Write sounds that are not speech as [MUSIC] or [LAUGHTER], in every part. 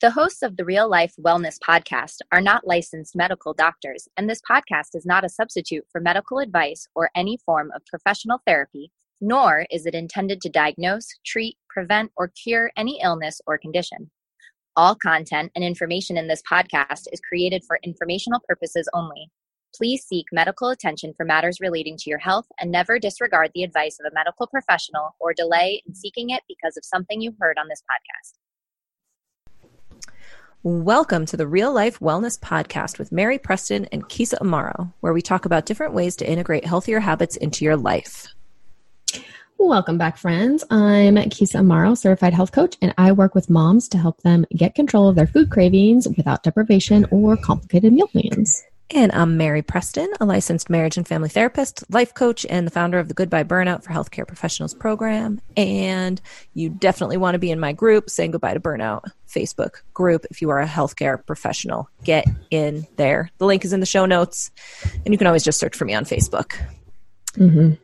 The hosts of the Real Life Wellness Podcast are not licensed medical doctors, and this podcast is not a substitute for medical advice or any form of professional therapy, nor is it intended to diagnose, treat, prevent, or cure any illness or condition. All content and information in this podcast is created for informational purposes only. Please seek medical attention for matters relating to your health and never disregard the advice of a medical professional or delay in seeking it because of something you heard on this podcast. Welcome to the Real Life Wellness Podcast with Mary Preston and Keysa Amaro, where we talk about different ways to integrate healthier habits into your life. Welcome back, friends. I'm Keysa Amaro, certified health coach, and I work with moms to help them get control of their food cravings without deprivation or complicated meal plans. And I'm Mary Preston, a licensed marriage and family therapist, life coach, and the founder of the Goodbye Burnout for Healthcare Professionals program. And you definitely want to be in my group, Saying Goodbye to Burnout Facebook group. If you are a healthcare professional, get in there. The link is in the show notes, and you can always just search for me on Facebook. Mm-hmm.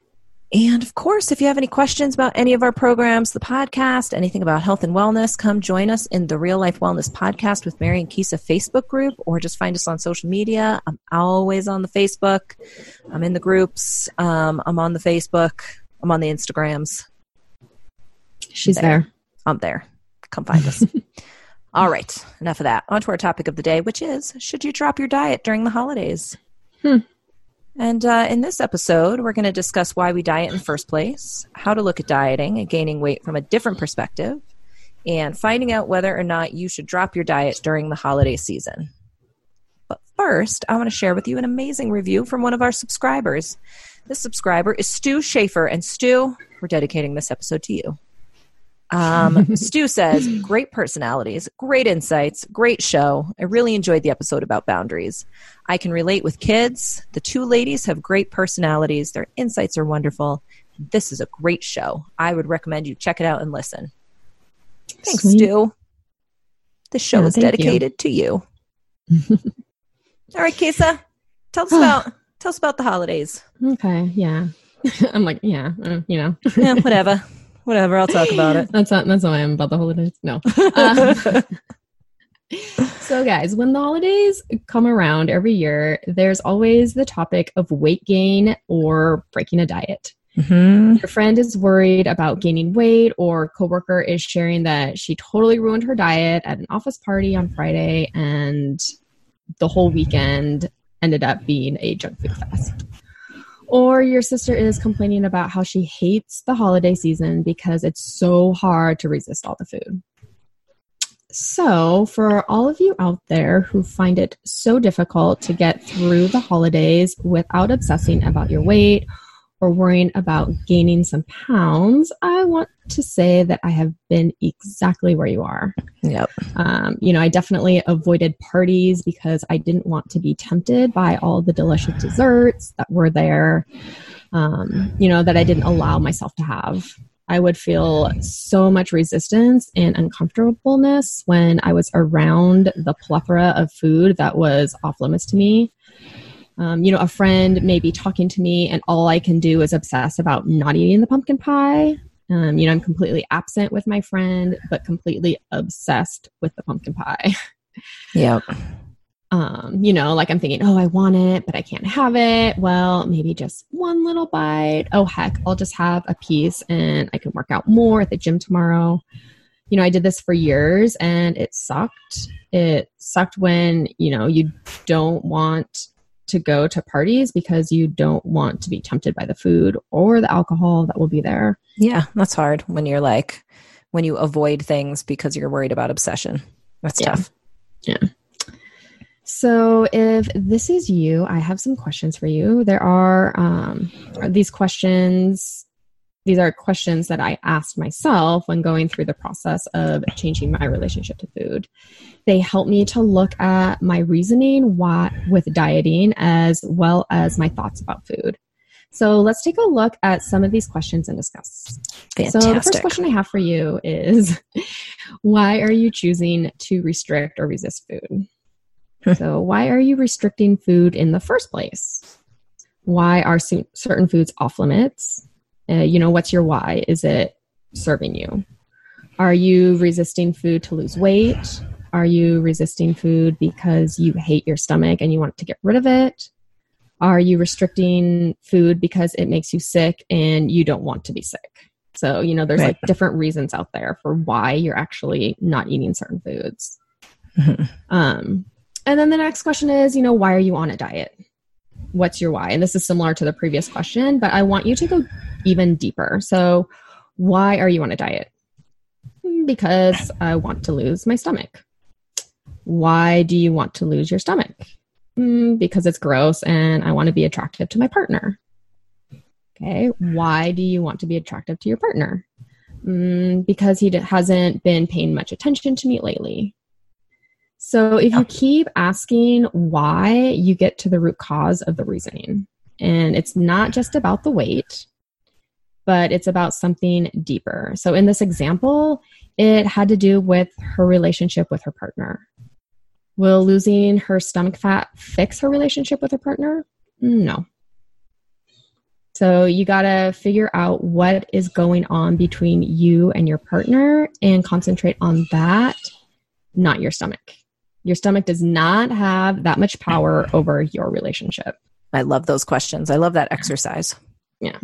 And of course, if you have any questions about any of our programs, the podcast, anything about health and wellness, come join us in the Real Life Wellness Podcast with Mary and Keysa Facebook group, or just find us on social media. I'm always on the Facebook. I'm in the groups. Um, I'm on the Facebook. I'm on the Instagrams. She's there. there. I'm there. Come find us. [LAUGHS] All right, enough of that. On to our topic of the day, which is should you drop your diet during the holidays? Hmm. And uh, in this episode, we're going to discuss why we diet in the first place, how to look at dieting and gaining weight from a different perspective, and finding out whether or not you should drop your diet during the holiday season. But first, I want to share with you an amazing review from one of our subscribers. This subscriber is Stu Schaefer, and Stu, we're dedicating this episode to you. Um, Stu says, great personalities, great insights, great show. I really enjoyed the episode about boundaries. I can relate with kids. The two ladies have great personalities. Their insights are wonderful. This is a great show. I would recommend you check it out and listen. Thanks, Sweet. Stu. This show yeah, is dedicated you. to you. [LAUGHS] All right, Keysa, tell us [SIGHS] about tell us about the holidays. Okay, yeah. [LAUGHS] I'm like, yeah, uh, you know, yeah, whatever. [LAUGHS] Whatever, I'll talk about it. that's not that's how I am about the holidays. No. Um, [LAUGHS] so guys, when the holidays come around every year, there's always the topic of weight gain or breaking a diet. Mm-hmm. Your friend is worried about gaining weight, or coworker is sharing that she totally ruined her diet at an office party on Friday, and the whole weekend ended up being a junk food fest. Or your sister is complaining about how she hates the holiday season because it's so hard to resist all the food. So, for all of you out there who find it so difficult to get through the holidays without obsessing about your weight or worrying about gaining some pounds, I want to say that I have been exactly where you are. Yep. Um, you know, I definitely avoided parties because I didn't want to be tempted by all the delicious desserts that were there, um, you know, that I didn't allow myself to have. I would feel so much resistance and uncomfortableness when I was around the plethora of food that was off limits to me. Um, you know, a friend may be talking to me, and all I can do is obsess about not eating the pumpkin pie. Um, you know, I'm completely absent with my friend, but completely obsessed with the pumpkin pie. [LAUGHS] Yep. Um, you know, like I'm thinking, oh, I want it, but I can't have it. Well, maybe just one little bite. Oh, heck, I'll just have a piece and I can work out more at the gym tomorrow. You know, I did this for years and it sucked. It sucked when, you know, you don't want to go to parties because you don't want to be tempted by the food or the alcohol that will be there. Yeah, that's hard when you're like, when you avoid things because you're worried about obsession. That's yeah. tough. Yeah. So, if this is you, I have some questions for you. There are um, these questions these are questions that I asked myself when going through the process of changing my relationship to food. They help me to look at my reasoning why, with dieting as well as my thoughts about food. So let's take a look at some of these questions and discuss. Fantastic. So the first question I have for you is [LAUGHS] why are you choosing to restrict or resist food? Hmm. so why are you restricting food in the first place? Why are certain foods off limits? Uh, you know, what's your why? Is it serving you? Are you resisting food to lose weight? Are you resisting food because you hate your stomach and you want to get rid of it? Are you restricting food because it makes you sick and you don't want to be sick? So, you know, there's right. like different reasons out there for why you're actually not eating certain foods. Mm-hmm. [LAUGHS] Um, and then the next question is, you know, why are you on a diet? What's your why? And this is similar to the previous question, but I want you to go even deeper. So, why are you on a diet? Because I want to lose my stomach. Why do you want to lose your stomach? Mm, because it's gross and I want to be attractive to my partner. Okay, why do you want to be attractive to your partner? Mm, because he hasn't been paying much attention to me lately. So if you keep asking why, you get to the root cause of the reasoning. And it's not just about the weight, but it's about something deeper. So in this example, it had to do with her relationship with her partner. Will losing her stomach fat fix her relationship with her partner? No. So you got to figure out what is going on between you and your partner and concentrate on that, not your stomach. Your stomach does not have that much power over your relationship. I love those questions. I love that exercise. Yeah.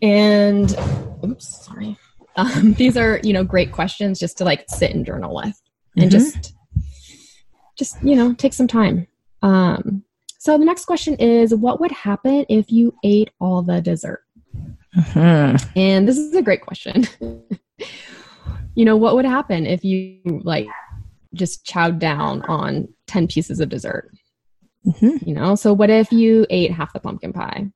And oops, sorry. Um, [LAUGHS] these are, you know, great questions just to like sit and journal with and mm-hmm. just just, you know, take some time. Um, so the next question is what would happen if you ate all the dessert? Uh-huh. And this is a great question. [LAUGHS] you know, what would happen if you like just chowed down on 10 pieces of dessert? Mm-hmm. You know, so what if you ate half the pumpkin pie?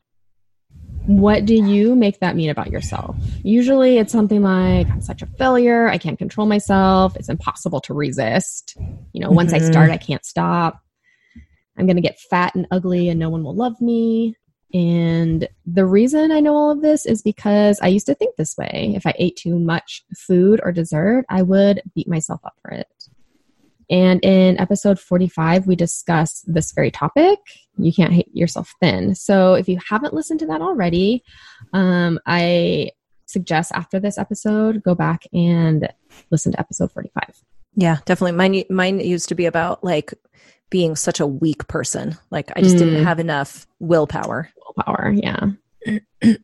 What do you make that mean about yourself? Usually it's something like, I'm such a failure. I can't control myself. It's impossible to resist. You know, mm-hmm. once I start, mm-hmm. I can't stop. I'm going to get fat and ugly and no one will love me. And the reason I know all of this is because I used to think this way. If I ate too much food or dessert, I would beat myself up for it. And in episode 45, we discuss this very topic. You can't hate yourself thin. So if you haven't listened to that already, um, I suggest after this episode, go back and listen to episode 45. Yeah, definitely. Mine, mine used to be about like being such a weak person. Like I just mm. didn't have enough willpower. Willpower, yeah. [CLEARS THROAT]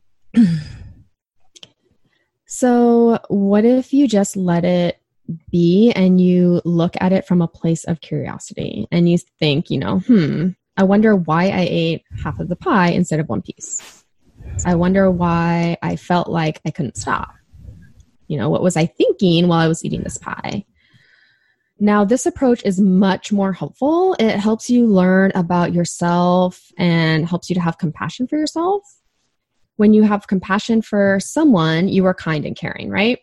so, what if you just let it be and you look at it from a place of curiosity and you think, you know, hmm, I wonder why I ate half of the pie instead of one piece. I wonder why I felt like I couldn't stop. You know, what was I thinking while I was eating this pie? Now, this approach is much more helpful. It helps you learn about yourself and helps you to have compassion for yourself. When you have compassion for someone, you are kind and caring, right?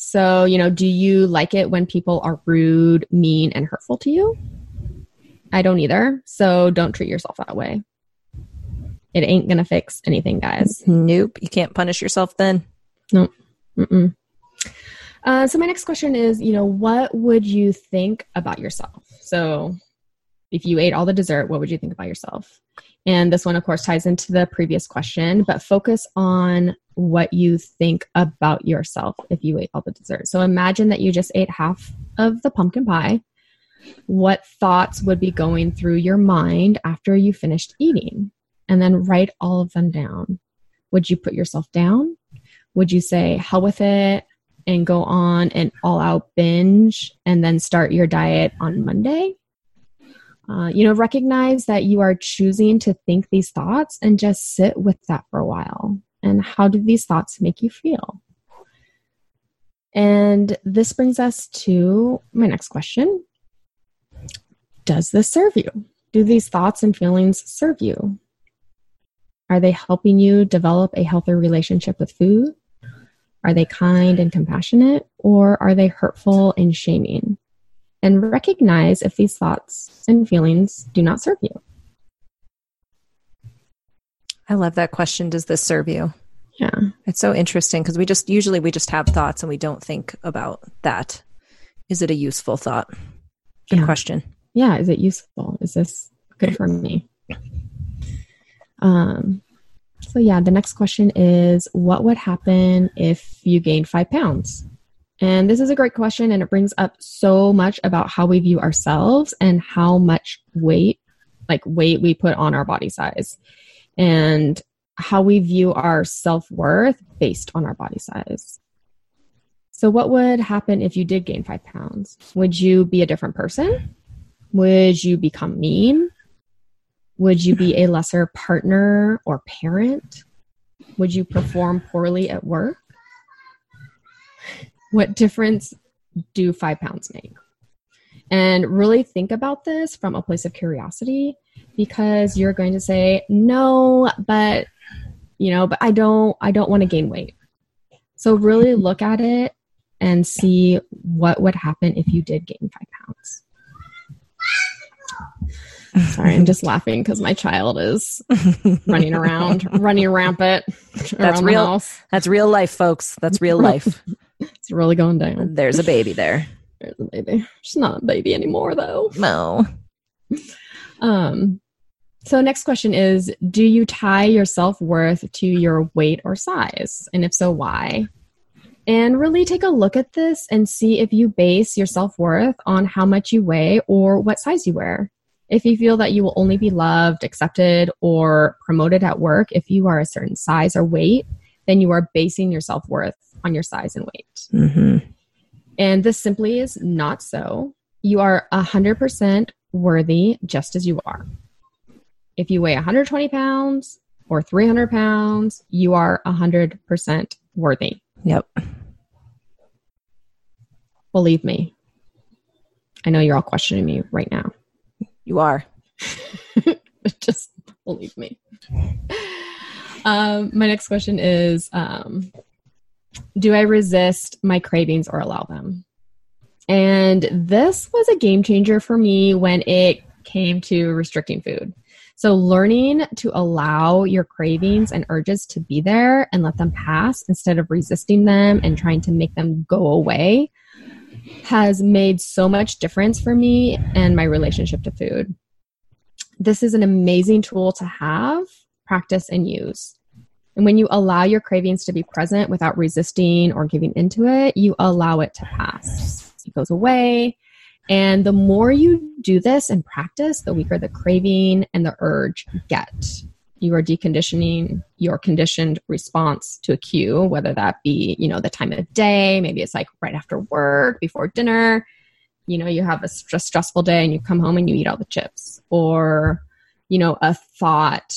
So, you know, do you like it when people are rude, mean, and hurtful to you? I don't either. So don't treat yourself that way. It ain't going to fix anything, guys. Nope. You can't punish yourself then. Nope. Mm-mm. Uh, so my next question is, you know, what would you think about yourself? So if you ate all the dessert, what would you think about yourself? And this one, of course, ties into the previous question, but focus on what you think about yourself if you ate all the dessert. So imagine that you just ate half of the pumpkin pie. What thoughts would be going through your mind after you finished eating? And then write all of them down. Would you put yourself down? Would you say, hell with it? and go on an all out binge and then start your diet on Monday. Uh, you know, recognize that you are choosing to think these thoughts and just sit with that for a while. And how do these thoughts make you feel? And this brings us to my next question Does this serve you? Do these thoughts and feelings serve you? Are they helping you develop a healthier relationship with food? Are they kind and compassionate, or are they hurtful and shaming? And recognize if these thoughts and feelings do not serve you. I love that question. Does this serve you? Yeah. It's so interesting because we just usually we just have thoughts and we don't think about that. Is it a useful thought? Good yeah. question. Yeah. Is it useful? Is this good for me? Um, so, yeah, the next question is what would happen if you gained five pounds? And this is a great question, and it brings up so much about how we view ourselves and how much weight, like weight, we put on our body size, and how we view our self worth based on our body size. So, what would happen if you did gain five pounds? Would you be a different person? Would you become mean? Would you be a lesser partner or parent? Would you perform poorly at work? What difference do five pounds make? And really think about this from a place of curiosity because you're going to say, no, but you know, but I don't I don't want to gain weight. So really look at it and see what would happen if you did gain five pounds. Sorry, I'm just laughing because my child is running around, [LAUGHS] running rampant. That's real. That's real life, folks. That's real life. [LAUGHS] [LAUGHS] it's really going down. There's a baby there. [LAUGHS] There's a baby. She's not a baby anymore, though. No. [LAUGHS] Um. So, next question is Do you tie your self worth to your weight or size? And if so, why? And really take a look at this and see if you base your self worth on how much you weigh or what size you wear. If you feel that you will only be loved, accepted, or promoted at work if you are a certain size or weight, then you are basing your self worth on your size and weight. Mm-hmm. And this simply is not so. You are 100% worthy just as you are. If you weigh 120 pounds or 300 pounds, you are 100% worthy. Yep. Believe me. I know you're all questioning me right now. You are. [LAUGHS] Just believe me. Um, my next question is um, Do I resist my cravings or allow them? And this was a game changer for me when it came to restricting food. So, learning to allow your cravings and urges to be there and let them pass instead of resisting them and trying to make them go away has made so much difference for me and my relationship to food. This is an amazing tool to have, practice, and use. And when you allow your cravings to be present without resisting or giving into it, you allow it to pass. It goes away. And the more you do this and practice, the weaker the craving and the urge get you are deconditioning your conditioned response to a cue whether that be you know the time of day maybe it's like right after work before dinner you know you have a stress, stressful day and you come home and you eat all the chips or you know a thought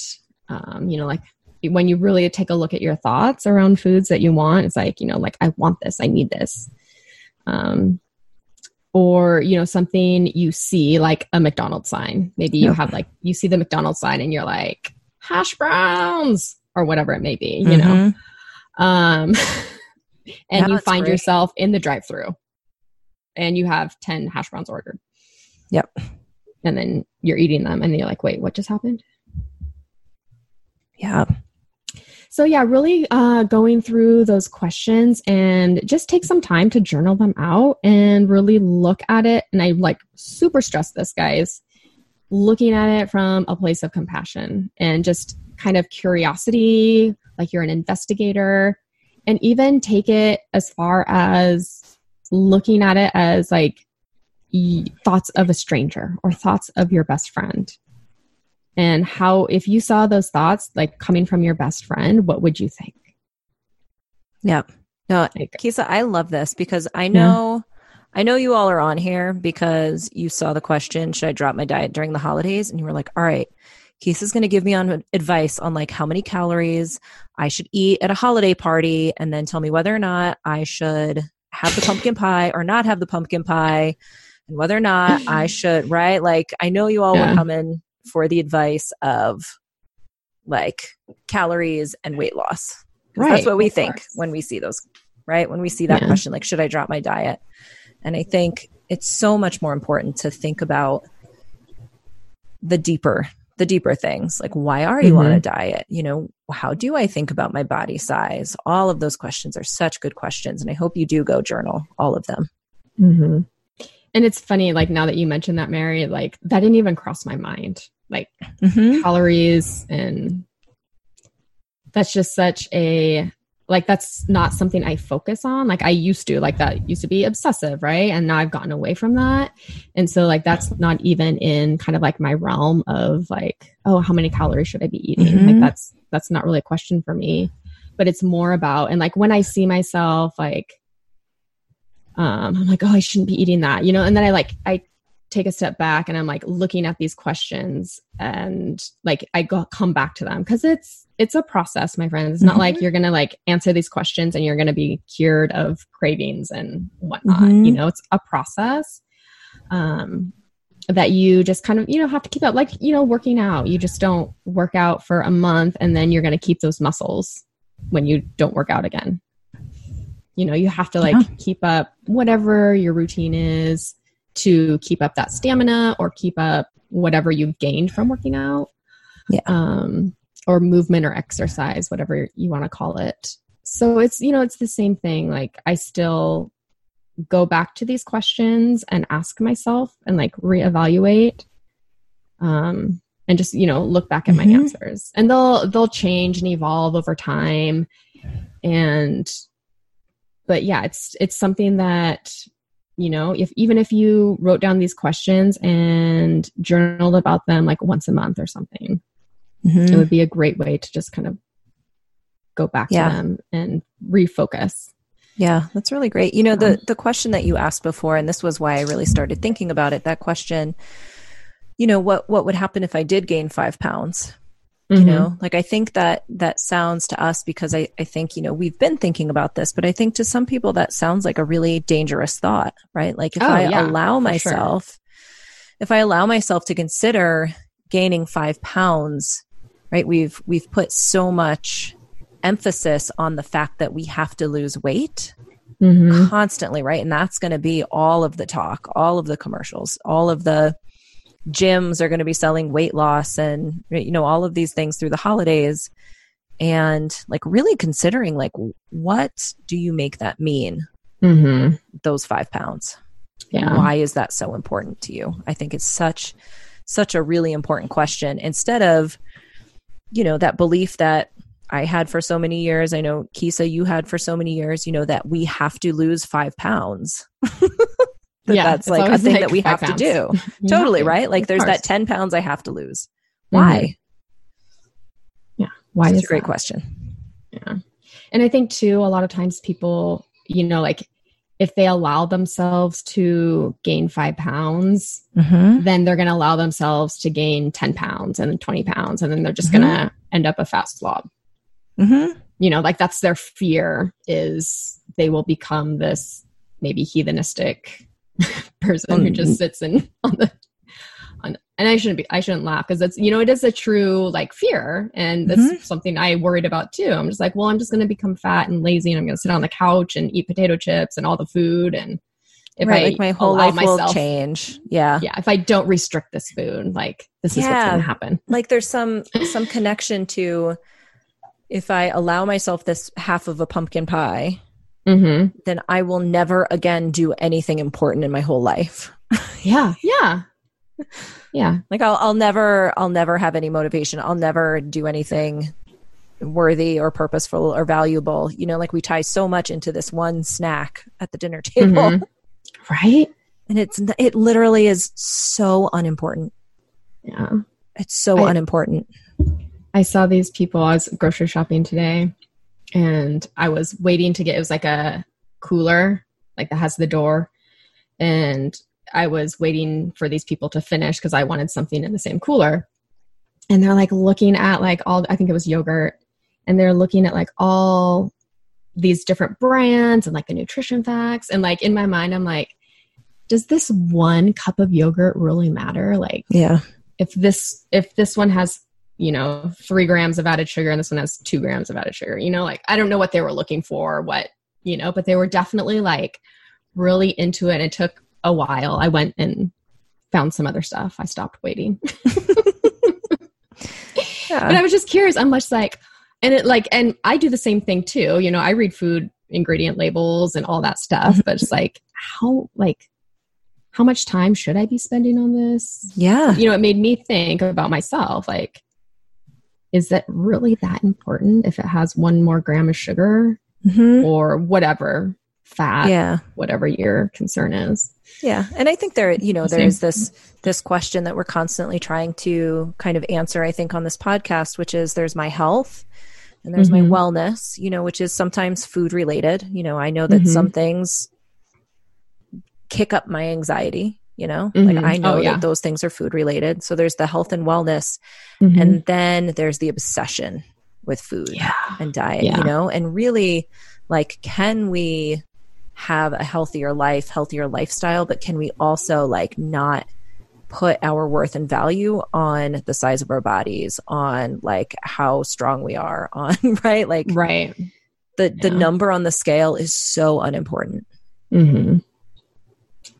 um, you know like when you really take a look at your thoughts around foods that you want it's like you know like i want this i need this um, or you know something you see like a mcdonald's sign maybe you have like you see the mcdonald's sign and you're like hash browns or whatever it may be, you mm-hmm. know. Um, [LAUGHS] and yeah, you find great. yourself in the drive through and you have 10 hash browns ordered. Yep. And then you're eating them and you're like, wait, what just happened? Yeah. So, yeah, really uh, going through those questions and just take some time to journal them out and really look at it. And I like super stress this, guys looking at it from a place of compassion and just kind of curiosity, like you're an investigator, and even take it as far as looking at it as like thoughts of a stranger or thoughts of your best friend. And how, if you saw those thoughts like coming from your best friend, what would you think? Yeah. No, Keysa, I love this because I know I know you all are on here because you saw the question, should I drop my diet during the holidays? And you were like, all right, Keysa's going to give me on advice on like how many calories I should eat at a holiday party and then tell me whether or not I should have the pumpkin pie or not have the pumpkin pie and whether or not I [LAUGHS] should, right? Like, I know you all yeah. were coming for the advice of like calories and weight loss. Right. That's what we think course. when we see those, right? When we see that yeah. question, like, should I drop my diet? And I think it's so much more important to think about the deeper the deeper things like why are you mm-hmm. on a diet you know how do i think about my body size all of those questions are such good questions and i hope you do go journal all of them mm-hmm. And it's funny like now that you mentioned that mary like that didn't even cross my mind like mm-hmm. calories and that's just such a like that's not something I focus on. Like I used to, like that used to be obsessive, right? And now I've gotten away from that. And so like that's not even in kind of like my realm of like, oh, how many calories should I be eating? Mm-hmm. Like that's that's not really a question for me. But it's more about and like when I see myself like um I'm like, oh, I shouldn't be eating that, you know, and then I like I take a step back and I'm like looking at these questions and like I go come back to them because it's it's a process, my friends. It's not mm-hmm. like you're gonna like answer these questions and you're gonna be cured of cravings and whatnot. Mm-hmm. You know, it's a process. Um that you just kind of you know have to keep up like you know working out you just don't work out for a month and then you're going to keep those muscles when you don't work out again you know you have to like yeah. keep up whatever your routine is to keep up that stamina or keep up whatever you've gained from working out. Yeah. Um, or movement or exercise, whatever you want to call it. So it's, you know, it's the same thing. Like I still go back to these questions and ask myself and like reevaluate. Um, and just, you know, look back at mm-hmm. my answers. And they'll they'll change and evolve over time. And but yeah, it's it's something that you know if even if you wrote down these questions and journaled about them like once a month or something mm-hmm. it would be a great way to just kind of go back yeah. to them and refocus yeah that's really great you know the the question that you asked before and this was why i really started thinking about it that question you know what what would happen if i did gain five pounds mm-hmm. you know like i think that that sounds to us because I, I think you know we've been thinking about this but i think to some people that sounds like a really dangerous thought right like if oh, i yeah, allow myself sure. if i allow myself to consider gaining five pounds right we've we've put so much emphasis on the fact that we have to lose weight mm-hmm. constantly right and that's going to be all of the talk all of the commercials all of the gyms are going to be selling weight loss and you know all of these things through the holidays. And like really considering like what do you make that mean? Mm-hmm. those five pounds. Yeah. Why is that so important to you? I think it's such such a really important question. Instead of you know that belief that i had for so many years i know keysa you had for so many years you know that we have to lose five pounds [LAUGHS] that yeah, that's like a thing like that we have pounds. to do. [LAUGHS] totally, right? Like there's that 10 pounds I have to lose. Mm-hmm. Why? Mm-hmm. Yeah. Why That's is a great that? question. Yeah. And I think too, a lot of times people, you know, like if they allow themselves to gain five pounds, mm-hmm. then they're going to allow themselves to gain 10 pounds and 20 pounds. And then they're just mm-hmm. going to end up a fat slob. Mm-hmm. You know, like that's their fear is they will become this maybe heathenistic [LAUGHS] person who just sits in [LAUGHS] on the on and I shouldn't be I shouldn't laugh because it's you know it is a true like fear and that's mm-hmm. something I worried about too. I'm just like, well, I'm just going to become fat and lazy and I'm going to sit on the couch and eat potato chips and all the food and if right, I like my whole life myself, will change. Yeah. Yeah. If I don't restrict this food, like this is what's gonna happen. Like there's some [LAUGHS] some connection to if I allow myself this half of a pumpkin pie, mm-hmm. then I will never again do anything important in my whole life. [LAUGHS] yeah. Yeah. Yeah. Like I'll I'll never I'll never have any motivation. I'll never do anything worthy or purposeful or valuable. You know, like we tie so much into this one snack at the dinner table. Mm-hmm. [LAUGHS] Right? And it's it literally is so unimportant. Yeah. It's so I, unimportant. I saw these people I was grocery shopping today and I was waiting to get it was like a cooler, like that has the door. And I was waiting for these people to finish because I wanted something in the same cooler. And they're like looking at like all I think it was yogurt. And they're looking at like all these different brands and like the nutrition facts. And like in my mind, I'm like, does this one cup of yogurt really matter? Like, yeah. If this if this one has you know, three grams of added sugar and this one has two grams of added sugar. You know, like I don't know what they were looking for, what, you know, but they were definitely like really into it. And it took a while. I went and found some other stuff. I stopped waiting. [LAUGHS] yeah. But I was just curious. I'm much like, and it like, and I do the same thing too. You know, I read food ingredient labels and all that stuff, but it's like, how, like, how much time should I be spending on this? Yeah. You know, it made me think about myself. Like, is it really that important if it has one more gram of sugar? mm-hmm. or whatever fat, yeah, whatever your concern is. Yeah. And I think there, you know, there's this this question that we're constantly trying to kind of answer, I think, on this podcast, which is there's my health and there's mm-hmm. my wellness, you know, which is sometimes food related. You know, I know that mm-hmm. some things kick up my anxiety, you know, mm-hmm. like I know oh, yeah. that those things are food related. So there's the health and wellness. Mm-hmm. And then there's the obsession with food yeah. and diet, yeah. you know, and really like, can we have a healthier life, healthier lifestyle, but can we also like not put our worth and value on the size of our bodies, on like how strong we are, [LAUGHS] on right? Like right. The yeah. the number on the scale is so unimportant. Mm-hmm.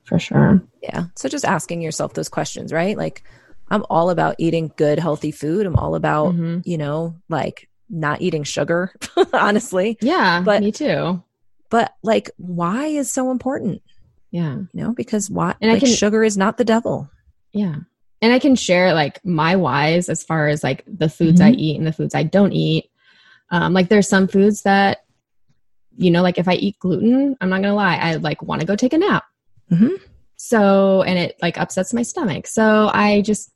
For sure. Yeah. So just asking yourself those questions, right? Like I'm all about eating good, healthy food. I'm all about, mm-hmm. you know, like not eating sugar, [LAUGHS] honestly. Yeah. But me too but like why is so important yeah you know because why and like, I can, sugar is not the devil yeah and i can share like my whys as far as like the foods mm-hmm. i eat and the foods i don't eat um like there's some foods that you know like if i eat gluten i'm not gonna lie i like want to go take a nap mm-hmm. So and it like upsets my stomach so i just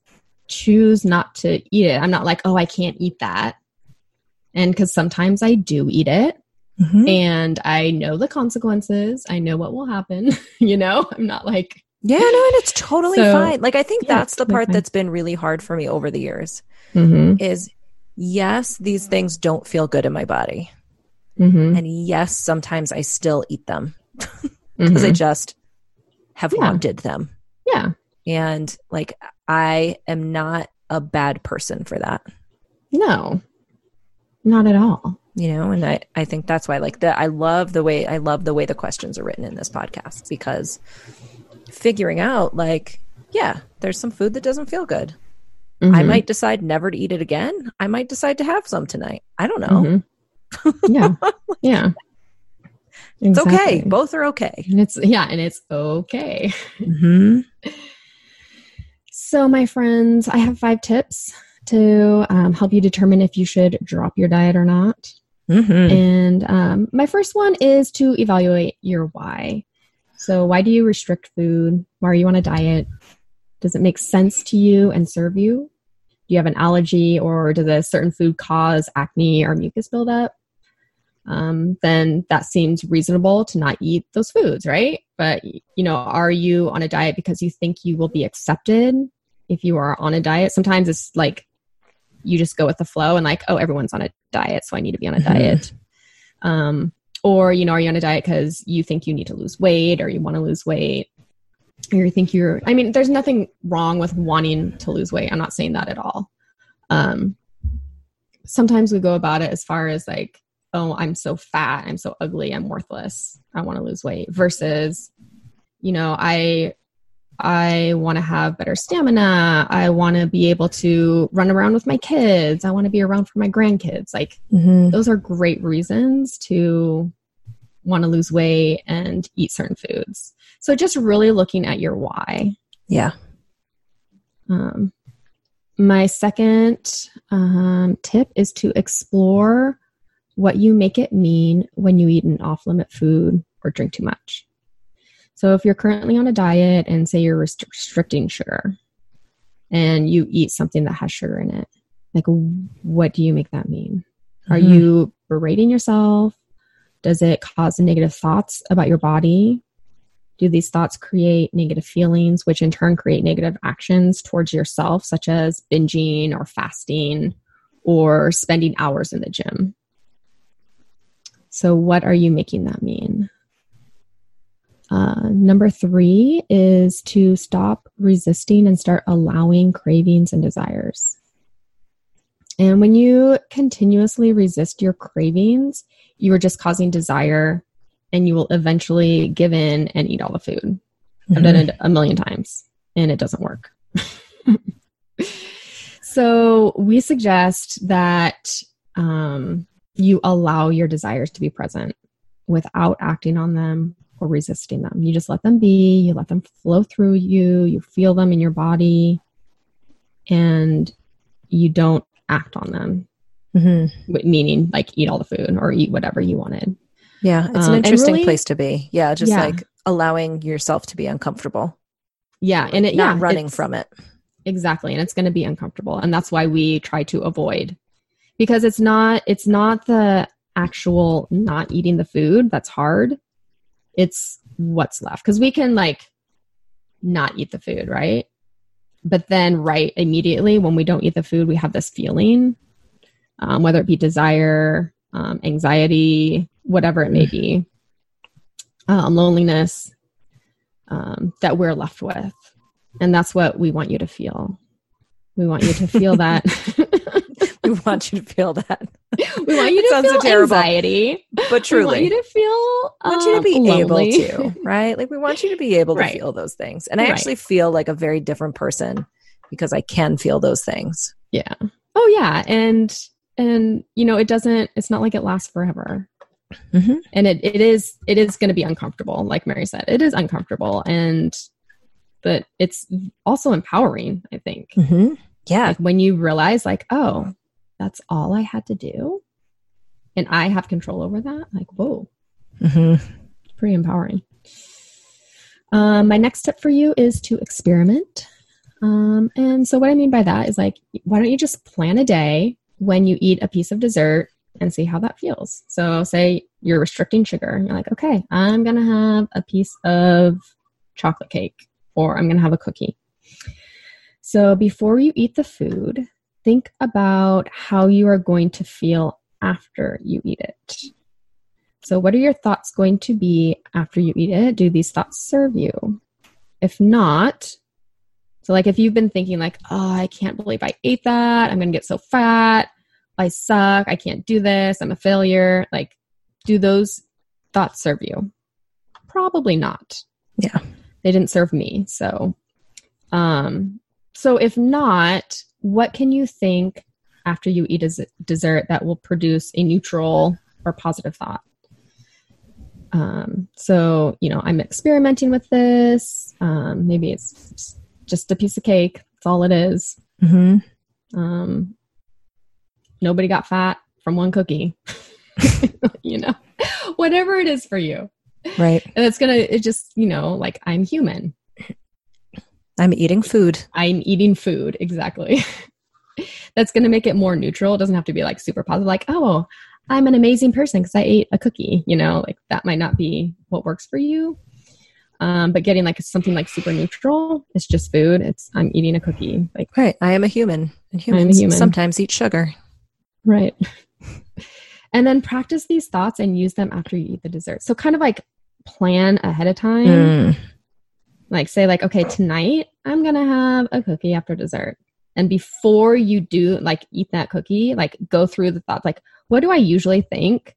choose not to eat it i'm not like oh i can't eat that and because sometimes i do eat it Mm-hmm. And I know the consequences. I know what will happen. [LAUGHS] you know, I'm not like, yeah, no, and it's totally so, fine. Like, I think yeah, that's the part that's been really hard for me over the years mm-hmm. is yes, these things don't feel good in my body. Mm-hmm. And yes, sometimes I still eat them [LAUGHS] because I mm-hmm. just have yeah. wanted them. Yeah. And like, I am not a bad person for that. No, not at all you know and i i think that's why like that i love the way i love the way the questions are written in this podcast because figuring out like yeah there's some food that doesn't feel good mm-hmm. i might decide never to eat it again i might decide to have some tonight i don't know mm-hmm. yeah [LAUGHS] yeah it's okay both are okay and it's yeah and it's okay mm-hmm. so my friends i have five tips to um, help you determine if you should drop your diet or not Mm-hmm. And um, my first one is to evaluate your why. So, why do you restrict food? Why are you on a diet? Does it make sense to you and serve you? Do you have an allergy or does a certain food cause acne or mucus buildup? Um, then that seems reasonable to not eat those foods, right? But, you know, are you on a diet because you think you will be accepted if you are on a diet? Sometimes it's like you just go with the flow and like, oh, everyone's on a diet, so I need to be on a diet. um, or, you know, are you on a diet because you think you need to lose weight or you want to lose weight? Or you think you're, I mean, there's nothing wrong with wanting to lose weight. I'm not saying that at all. Um, sometimes we go about it as far as like, oh, I'm so fat, I'm so ugly, I'm worthless, I want to lose weight, versus, you know, I I want to have better stamina. I want to be able to run around with my kids. I want to be around for my grandkids. Like, mm-hmm. those are great reasons to want to lose weight and eat certain foods. So, just really looking at your why. Yeah. Um, my second um, tip is to explore what you make it mean when you eat an off limit food or drink too much. So if you're currently on a diet and say you're rest- restricting sugar and you eat something that has sugar in it, like what do you make that mean? Mm-hmm. Are you berating yourself? Does it cause negative thoughts about your body? Do these thoughts create negative feelings, which in turn create negative actions towards yourself, such as binging or fasting or spending hours in the gym? So, what are you making that mean? Uh, number three is to stop resisting and start allowing cravings and desires. And when you continuously resist your cravings, you are just causing desire and you will eventually give in and eat all the food. Mm-hmm. I've done it a million times and it doesn't work. [LAUGHS] so we suggest that um, you allow your desires to be present without acting on them or resisting them. You just let them be, you let them flow through you, you feel them in your body, and you don't act on them. Mm-hmm. Meaning, like, eat all the food or eat whatever you wanted. Yeah, it's an um, interesting really, place to be. Yeah, just yeah. like allowing yourself to be uncomfortable. Yeah, and it, not yeah, running from it. Exactly, and it's going to be uncomfortable, and that's why we try to avoid because it's not it's not the actual not eating the food that's hard. It's what's left because we can like not eat the food, right? But then, right immediately when we don't eat the food, we have this feeling, um, whether it be desire, um, anxiety, whatever it may be, um, loneliness, um, that we're left with. And that's what we want you to feel. We want you to feel that. [LAUGHS] [LAUGHS] want you to feel that. We want you to feel so terrible. anxiety, but truly, we want you to feel. Um, want you to be lonely. able to, right? Like we want you to be able to right. feel those things. And I right. actually feel like a very different person because I can feel those things. Yeah. Oh yeah, and and you know it doesn't. It's not like it lasts forever. Mm-hmm. And it, it is it is going to be uncomfortable, like Mary said. It is uncomfortable, and but it's also empowering. I think. Mm-hmm. Yeah, like when you realize, like, oh, that's all I had to do, and I have control over that. Like, whoa, mm-hmm. pretty empowering. Um, my next tip for you is to experiment. Um, and so, what I mean by that is like, why don't you just plan a day when you eat a piece of dessert and see how that feels. So, say you're restricting sugar, and you're like, okay, I'm going to have a piece of chocolate cake or I'm going to have a cookie. So, before you eat the food, think about how you are going to feel after you eat it. So, what are your thoughts going to be after you eat it? Do these thoughts serve you? If not, so like if you've been thinking like, oh, I can't believe I ate that, I'm going to get so fat, I suck, I can't do this, I'm a failure. Like, do those thoughts serve you? Probably not. Yeah. They didn't serve me. So, um, so if not, what can you think after you eat a dessert that will produce a neutral or positive thought? Um, so, you know, I'm experimenting with this. Um, maybe it's just a piece of cake. That's all it is. Mm-hmm. Um, nobody got fat from one cookie [LAUGHS] you know [LAUGHS] whatever it is for you right and it's gonna it just you know like i'm human i'm eating food i'm eating food exactly [LAUGHS] that's gonna make it more neutral it doesn't have to be like super positive like oh i'm an amazing person because i ate a cookie you know like that might not be what works for you um, but getting like something like super neutral it's just food it's i'm eating a cookie like right i am a human and humans human. sometimes eat sugar Right. [LAUGHS] and then practice these thoughts and use them after you eat the dessert. So kind of like plan ahead of time. Mm. Like say like okay, tonight I'm going to have a cookie after dessert. And before you do like eat that cookie, like go through the thoughts like what do I usually think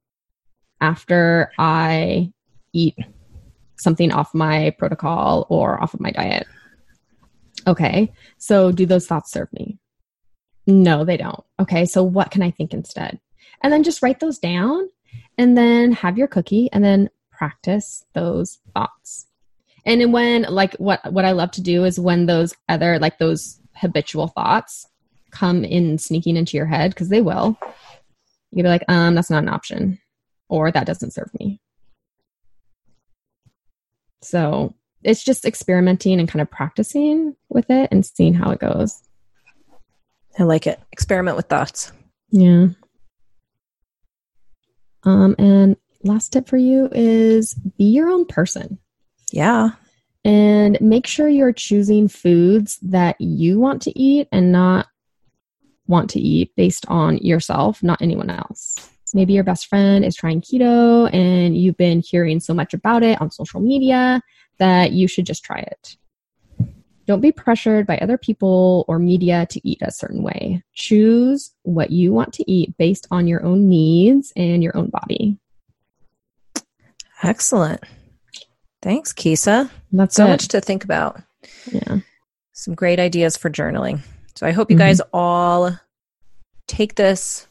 after I eat something off my protocol or off of my diet? Okay. So do those thoughts serve me? No, they don't. Okay, so what can I think instead? And then just write those down and then have your cookie and then practice those thoughts. And then when like what what I love to do is when those other like those habitual thoughts come in sneaking into your head because they will. You be like, um, that's not an option, or that doesn't serve me. So it's just experimenting and kind of practicing with it and seeing how it goes. I like it. Experiment with thoughts. Yeah. Um, and last tip for you is be your own person. Yeah. And make sure you're choosing foods that you want to eat and not want to eat based on yourself, not anyone else. Maybe your best friend is trying keto and you've been hearing so much about it on social media that you should just try it. Don't be pressured by other people or media to eat a certain way. Choose what you want to eat based on your own needs and your own body. Excellent. Thanks, Keysa. That's so it. much to think about. Yeah. Some great ideas for journaling. So I hope you mm-hmm. guys all take this,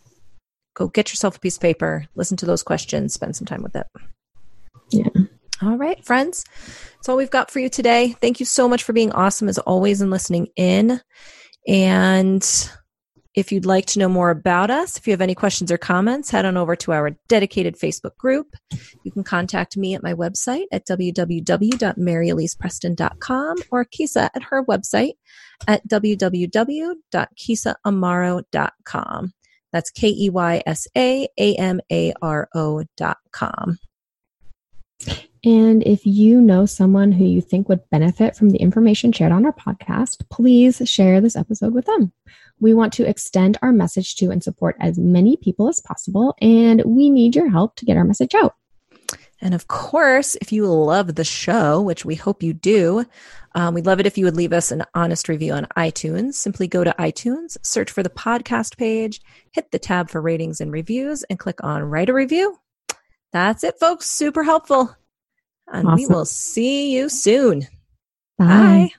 go get yourself a piece of paper, listen to those questions, spend some time with it. Yeah. All right, friends. That's all we've got for you today. Thank you so much for being awesome as always and listening in. And If you'd like to know more about us, if you have any questions or comments, head on over to our dedicated Facebook group. You can contact me at my website at www.maryelisepreston.com or Keysa at her website at www.keysaamaro.com. That's K E Y S A A M A R O dot com. And if you know someone who you think would benefit from the information shared on our podcast, please share this episode with them. We want to extend our message to and support as many people as possible, and we need your help to get our message out. And of course, if you love the show, which we hope you do, um, we'd love it if you would leave us an honest review on iTunes. Simply go to iTunes, search for the podcast page, hit the tab for ratings and reviews, and click on write a review. That's it, folks. Super helpful. And awesome. we will see you soon. Bye. Bye.